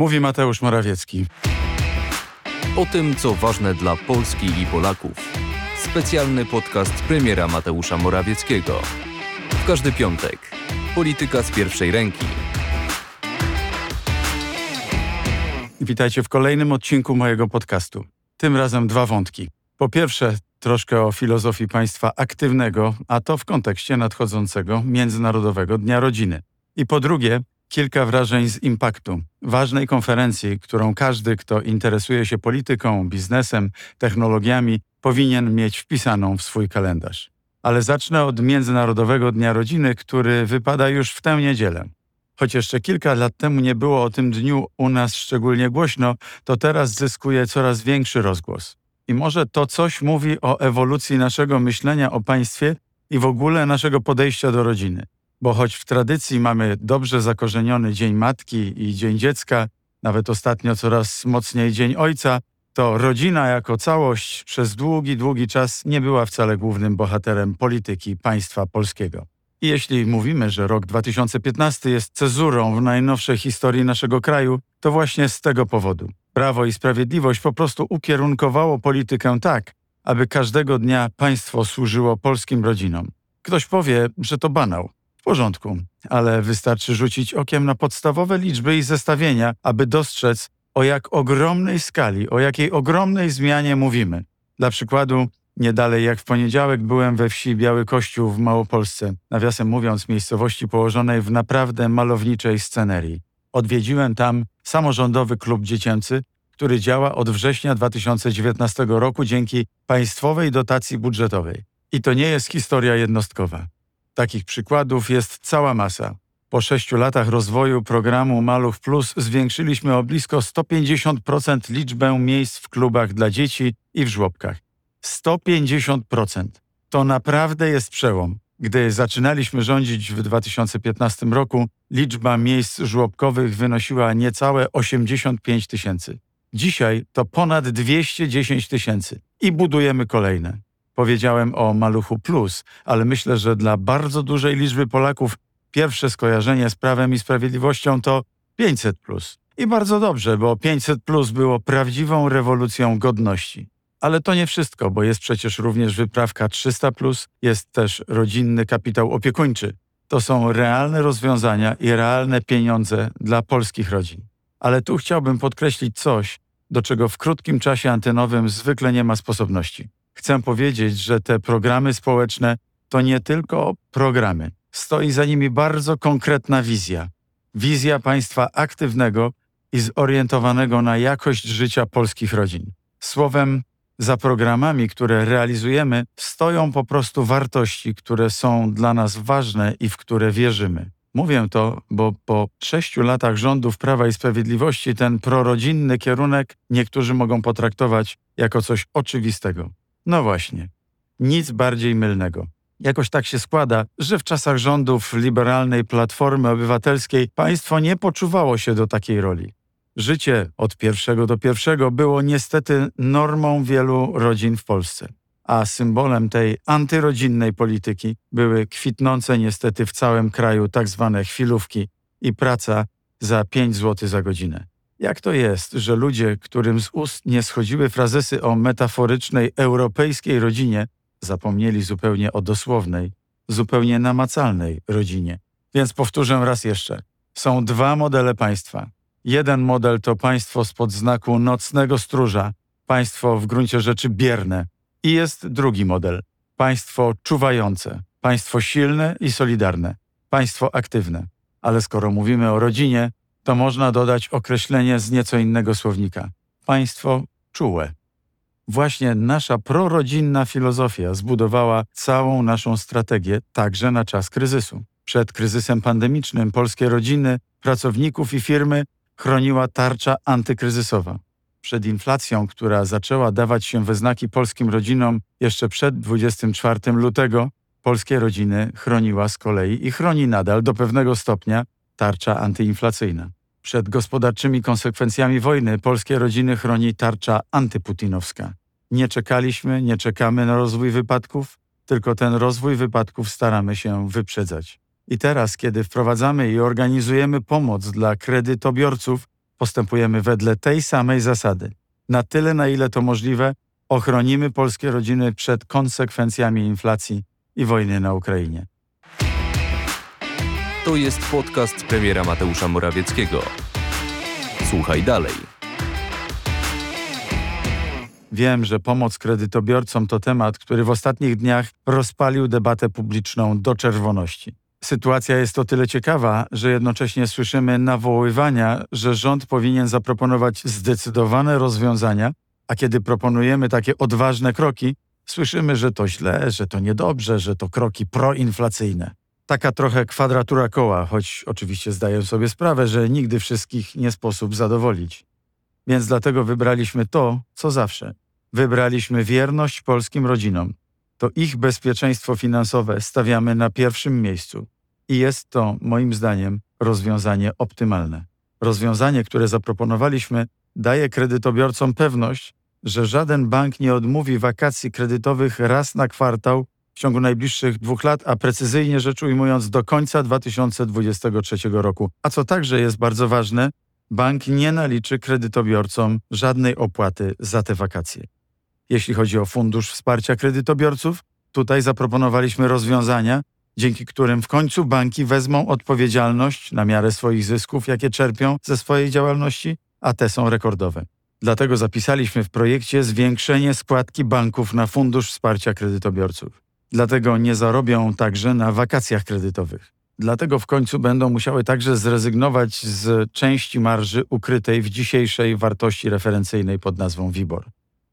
Mówi Mateusz Morawiecki. O tym, co ważne dla Polski i Polaków. Specjalny podcast premiera Mateusza Morawieckiego. W każdy piątek. Polityka z pierwszej ręki. Witajcie w kolejnym odcinku mojego podcastu. Tym razem dwa wątki. Po pierwsze, troszkę o filozofii państwa aktywnego, a to w kontekście nadchodzącego Międzynarodowego Dnia Rodziny. I po drugie, kilka wrażeń z Impaktu, ważnej konferencji, którą każdy, kto interesuje się polityką, biznesem, technologiami, powinien mieć wpisaną w swój kalendarz. Ale zacznę od Międzynarodowego Dnia Rodziny, który wypada już w tę niedzielę. Choć jeszcze kilka lat temu nie było o tym dniu u nas szczególnie głośno, to teraz zyskuje coraz większy rozgłos. I może to coś mówi o ewolucji naszego myślenia o państwie i w ogóle naszego podejścia do rodziny. Bo choć w tradycji mamy dobrze zakorzeniony Dzień Matki i Dzień Dziecka, nawet ostatnio coraz mocniej Dzień Ojca, to rodzina jako całość przez długi, długi czas nie była wcale głównym bohaterem polityki państwa polskiego. I jeśli mówimy, że rok 2015 jest cezurą w najnowszej historii naszego kraju, to właśnie z tego powodu. Prawo i Sprawiedliwość po prostu ukierunkowało politykę tak, aby każdego dnia państwo służyło polskim rodzinom. Ktoś powie, że to banał. W porządku, ale wystarczy rzucić okiem na podstawowe liczby i zestawienia, aby dostrzec, o jak ogromnej skali, o jakiej ogromnej zmianie mówimy. Dla przykładu, nie dalej jak w poniedziałek byłem we wsi Biały Kościół w Małopolsce, nawiasem mówiąc miejscowości położonej w naprawdę malowniczej scenerii. Odwiedziłem tam samorządowy klub dziecięcy, który działa od września 2019 roku dzięki państwowej dotacji budżetowej. I to nie jest historia jednostkowa. Takich przykładów jest cała masa. Po sześciu latach rozwoju programu Maluch Plus zwiększyliśmy o blisko 150% liczbę miejsc w klubach dla dzieci i w żłobkach. 150%. To naprawdę jest przełom. Gdy zaczynaliśmy rządzić w 2015 roku, liczba miejsc żłobkowych wynosiła niecałe 85 tysięcy. Dzisiaj to ponad 210 tysięcy i budujemy kolejne. Powiedziałem o Maluchu Plus, ale myślę, że dla bardzo dużej liczby Polaków pierwsze skojarzenie z Prawem i Sprawiedliwością to 500 plus. I bardzo dobrze, bo 500 plus było prawdziwą rewolucją godności. Ale to nie wszystko, bo jest przecież również wyprawka 300, plus, jest też rodzinny kapitał opiekuńczy. To są realne rozwiązania i realne pieniądze dla polskich rodzin. Ale tu chciałbym podkreślić coś, do czego w krótkim czasie antenowym zwykle nie ma sposobności. Chcę powiedzieć, że te programy społeczne to nie tylko programy. Stoi za nimi bardzo konkretna wizja. Wizja państwa aktywnego i zorientowanego na jakość życia polskich rodzin. Słowem, za programami, które realizujemy, stoją po prostu wartości, które są dla nas ważne i w które wierzymy. Mówię to, bo po sześciu latach rządów Prawa i Sprawiedliwości ten prorodzinny kierunek niektórzy mogą potraktować jako coś oczywistego. No właśnie, nic bardziej mylnego. Jakoś tak się składa, że w czasach rządów liberalnej Platformy Obywatelskiej państwo nie poczuwało się do takiej roli. Życie od pierwszego do pierwszego było niestety normą wielu rodzin w Polsce, a symbolem tej antyrodzinnej polityki były kwitnące niestety w całym kraju tak zwane chwilówki i praca za 5 zł za godzinę. Jak to jest, że ludzie, którym z ust nie schodziły frazesy o metaforycznej europejskiej rodzinie, zapomnieli zupełnie o dosłownej, zupełnie namacalnej rodzinie? Więc powtórzę raz jeszcze. Są dwa modele państwa Jeden model to państwo spod znaku nocnego stróża, państwo w gruncie rzeczy bierne. I jest drugi model państwo czuwające, państwo silne i solidarne, państwo aktywne. Ale skoro mówimy o rodzinie, to można dodać określenie z nieco innego słownika państwo czułe. Właśnie nasza prorodzinna filozofia zbudowała całą naszą strategię także na czas kryzysu. Przed kryzysem pandemicznym polskie rodziny, pracowników i firmy chroniła tarcza antykryzysowa. Przed inflacją, która zaczęła dawać się we znaki polskim rodzinom jeszcze przed 24 lutego, polskie rodziny chroniła z kolei i chroni nadal do pewnego stopnia tarcza antyinflacyjna. Przed gospodarczymi konsekwencjami wojny polskie rodziny chroni tarcza antyputinowska. Nie czekaliśmy, nie czekamy na rozwój wypadków, tylko ten rozwój wypadków staramy się wyprzedzać. I teraz, kiedy wprowadzamy i organizujemy pomoc dla kredytobiorców, postępujemy wedle tej samej zasady. Na tyle, na ile to możliwe, ochronimy polskie rodziny przed konsekwencjami inflacji i wojny na Ukrainie. To jest podcast premiera Mateusza Morawieckiego. Słuchaj dalej. Wiem, że pomoc kredytobiorcom to temat, który w ostatnich dniach rozpalił debatę publiczną do czerwoności. Sytuacja jest o tyle ciekawa, że jednocześnie słyszymy nawoływania, że rząd powinien zaproponować zdecydowane rozwiązania, a kiedy proponujemy takie odważne kroki, słyszymy, że to źle, że to niedobrze, że to kroki proinflacyjne. Taka trochę kwadratura koła, choć oczywiście zdaję sobie sprawę, że nigdy wszystkich nie sposób zadowolić. Więc dlatego wybraliśmy to, co zawsze. Wybraliśmy wierność polskim rodzinom. To ich bezpieczeństwo finansowe stawiamy na pierwszym miejscu. I jest to, moim zdaniem, rozwiązanie optymalne. Rozwiązanie, które zaproponowaliśmy, daje kredytobiorcom pewność, że żaden bank nie odmówi wakacji kredytowych raz na kwartał w ciągu najbliższych dwóch lat, a precyzyjnie rzecz ujmując do końca 2023 roku. A co także jest bardzo ważne, bank nie naliczy kredytobiorcom żadnej opłaty za te wakacje. Jeśli chodzi o Fundusz Wsparcia Kredytobiorców, tutaj zaproponowaliśmy rozwiązania, dzięki którym w końcu banki wezmą odpowiedzialność na miarę swoich zysków, jakie czerpią ze swojej działalności, a te są rekordowe. Dlatego zapisaliśmy w projekcie zwiększenie składki banków na Fundusz Wsparcia Kredytobiorców. Dlatego nie zarobią także na wakacjach kredytowych. Dlatego w końcu będą musiały także zrezygnować z części marży ukrytej w dzisiejszej wartości referencyjnej pod nazwą WIBOR.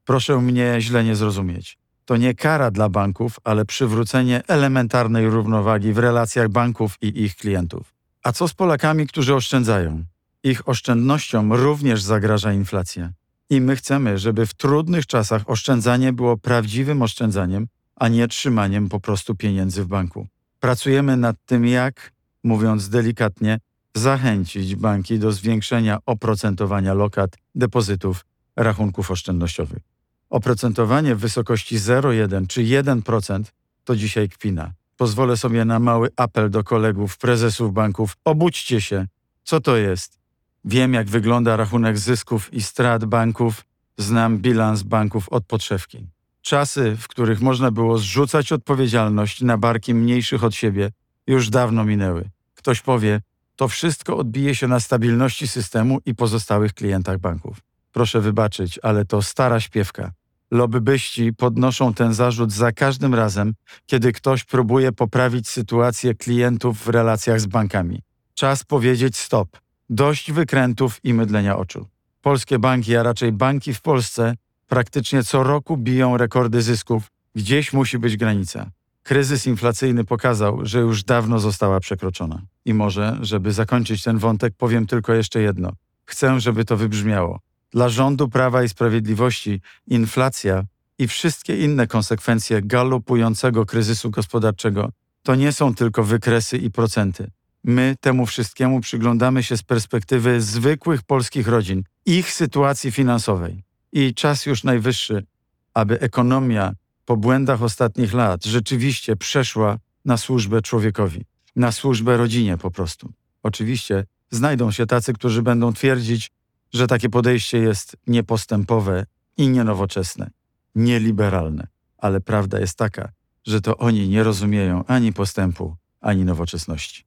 Proszę mnie źle nie zrozumieć. To nie kara dla banków, ale przywrócenie elementarnej równowagi w relacjach banków i ich klientów. A co z Polakami, którzy oszczędzają? Ich oszczędnościom również zagraża inflacja. I my chcemy, żeby w trudnych czasach oszczędzanie było prawdziwym oszczędzaniem, a nie trzymaniem po prostu pieniędzy w banku. Pracujemy nad tym, jak, mówiąc delikatnie, zachęcić banki do zwiększenia oprocentowania lokat, depozytów, rachunków oszczędnościowych. Oprocentowanie w wysokości 0,1 czy 1% to dzisiaj kpina. Pozwolę sobie na mały apel do kolegów, prezesów banków. Obudźcie się. Co to jest? Wiem, jak wygląda rachunek zysków i strat banków. Znam bilans banków od podszewki. Czasy, w których można było zrzucać odpowiedzialność na barki mniejszych od siebie, już dawno minęły. Ktoś powie, to wszystko odbije się na stabilności systemu i pozostałych klientach banków. Proszę wybaczyć, ale to stara śpiewka. Lobbyści podnoszą ten zarzut za każdym razem, kiedy ktoś próbuje poprawić sytuację klientów w relacjach z bankami. Czas powiedzieć stop. Dość wykrętów i mydlenia oczu. Polskie banki, a raczej banki w Polsce, praktycznie co roku biją rekordy zysków. Gdzieś musi być granica. Kryzys inflacyjny pokazał, że już dawno została przekroczona. I może, żeby zakończyć ten wątek, powiem tylko jeszcze jedno. Chcę, żeby to wybrzmiało. Dla rządu Prawa i Sprawiedliwości inflacja i wszystkie inne konsekwencje galopującego kryzysu gospodarczego to nie są tylko wykresy i procenty. My temu wszystkiemu przyglądamy się z perspektywy zwykłych polskich rodzin, ich sytuacji finansowej. I czas już najwyższy, aby ekonomia po błędach ostatnich lat rzeczywiście przeszła na służbę człowiekowi, na służbę rodzinie po prostu. Oczywiście znajdą się tacy, którzy będą twierdzić, że takie podejście jest niepostępowe i nienowoczesne, nieliberalne. Ale prawda jest taka, że to oni nie rozumieją ani postępu, ani nowoczesności.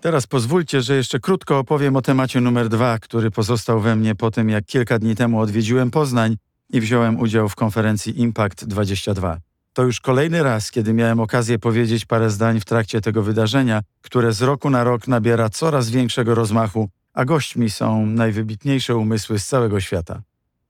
Teraz pozwólcie, że jeszcze krótko opowiem o temacie numer dwa, który pozostał we mnie po tym, jak kilka dni temu odwiedziłem Poznań i wziąłem udział w konferencji Impact 22. To już kolejny raz, kiedy miałem okazję powiedzieć parę zdań w trakcie tego wydarzenia, które z roku na rok nabiera coraz większego rozmachu, a gośćmi są najwybitniejsze umysły z całego świata.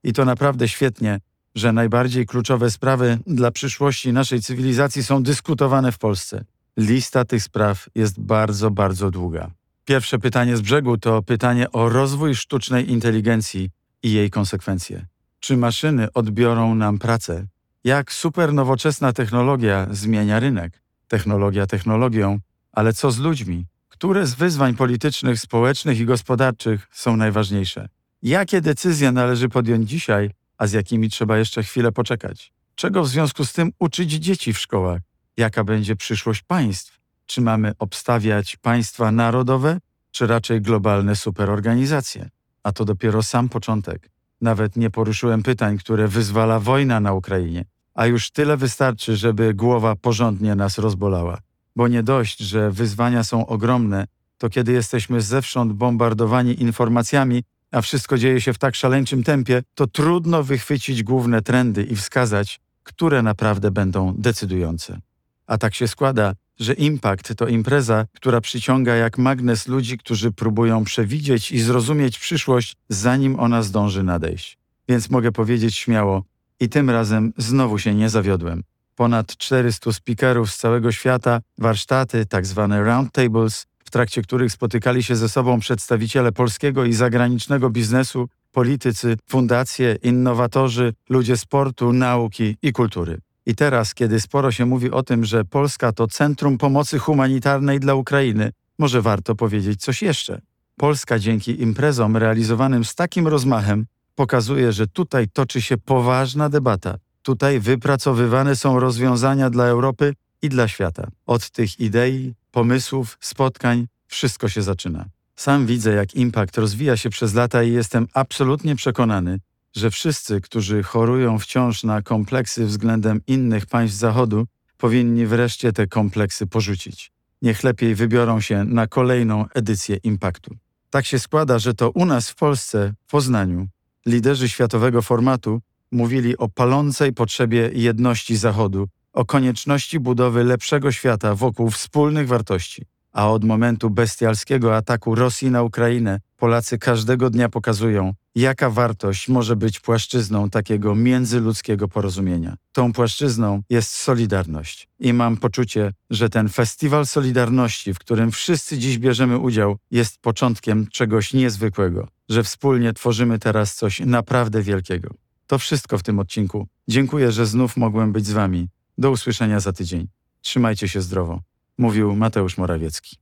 I to naprawdę świetnie, że najbardziej kluczowe sprawy dla przyszłości naszej cywilizacji są dyskutowane w Polsce. Lista tych spraw jest bardzo, bardzo długa. Pierwsze pytanie z brzegu to pytanie o rozwój sztucznej inteligencji i jej konsekwencje. Czy maszyny odbiorą nam pracę? Jak super nowoczesna technologia zmienia rynek? Technologia technologią, ale co z ludźmi? Które z wyzwań politycznych, społecznych i gospodarczych są najważniejsze? Jakie decyzje należy podjąć dzisiaj, a z jakimi trzeba jeszcze chwilę poczekać? Czego w związku z tym uczyć dzieci w szkołach? Jaka będzie przyszłość państw? Czy mamy obstawiać państwa narodowe, czy raczej globalne superorganizacje? A to dopiero sam początek. Nawet nie poruszyłem pytań, które wyzwala wojna na Ukrainie. A już tyle wystarczy, żeby głowa porządnie nas rozbolała. Bo nie dość, że wyzwania są ogromne, to kiedy jesteśmy zewsząd bombardowani informacjami, a wszystko dzieje się w tak szaleńczym tempie, to trudno wychwycić główne trendy i wskazać, które naprawdę będą decydujące. A tak się składa, że Impact to impreza, która przyciąga jak magnes ludzi, którzy próbują przewidzieć i zrozumieć przyszłość, zanim ona zdąży nadejść. Więc mogę powiedzieć śmiało, i tym razem znowu się nie zawiodłem. Ponad 400 speakerów z całego świata, warsztaty, tak zwane roundtables, w trakcie których spotykali się ze sobą przedstawiciele polskiego i zagranicznego biznesu, politycy, fundacje, innowatorzy, ludzie sportu, nauki i kultury. I teraz, kiedy sporo się mówi o tym, że Polska to centrum pomocy humanitarnej dla Ukrainy, może warto powiedzieć coś jeszcze. Polska dzięki imprezom realizowanym z takim rozmachem pokazuje, że tutaj toczy się poważna debata. Tutaj wypracowywane są rozwiązania dla Europy i dla świata. Od tych idei, pomysłów, spotkań wszystko się zaczyna. Sam widzę, jak impact rozwija się przez lata i jestem absolutnie przekonany, że wszyscy, którzy chorują wciąż na kompleksy względem innych państw Zachodu, powinni wreszcie te kompleksy porzucić. Niech lepiej wybiorą się na kolejną edycję Impaktu. Tak się składa, że to u nas w Polsce, w Poznaniu, liderzy światowego formatu mówili o palącej potrzebie jedności Zachodu, o konieczności budowy lepszego świata wokół wspólnych wartości. A od momentu bestialskiego ataku Rosji na Ukrainę, Polacy każdego dnia pokazują, jaka wartość może być płaszczyzną takiego międzyludzkiego porozumienia. Tą płaszczyzną jest solidarność. I mam poczucie, że ten festiwal solidarności, w którym wszyscy dziś bierzemy udział, jest początkiem czegoś niezwykłego, że wspólnie tworzymy teraz coś naprawdę wielkiego. To wszystko w tym odcinku. Dziękuję, że znów mogłem być z Wami. Do usłyszenia za tydzień. Trzymajcie się zdrowo. Mówił Mateusz Morawiecki.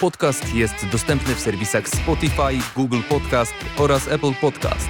Podcast jest dostępny w serwisach Spotify, Google Podcast oraz Apple Podcast.